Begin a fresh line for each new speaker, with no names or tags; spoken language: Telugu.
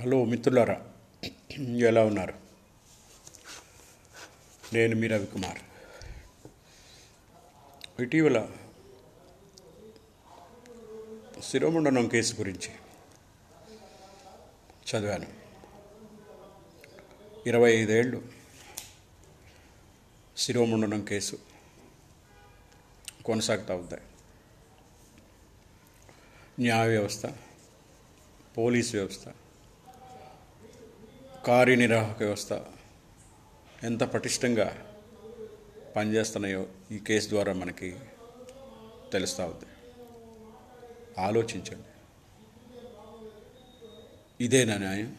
హలో మిత్రులారా ఎలా ఉన్నారు? నేను మీ రవికుమార్ ఇటీవల శిరోమండనం కేసు గురించి చదివాను. ఇరవై ఐదేళ్ళు శిరోమండనం కేసు కొనసాగుతూ ఉంది న్యాయ వ్యవస్థ పోలీస్ వ్యవస్థ కార్యనిర్వాహక వ్యవస్థ ఎంత పటిష్టంగా పనిచేస్తున్నాయో ఈ కేసు ద్వారా మనకి తెలుస్తూ ఉంది. ఆలోచించండి. ఇదేనా న్యాయం?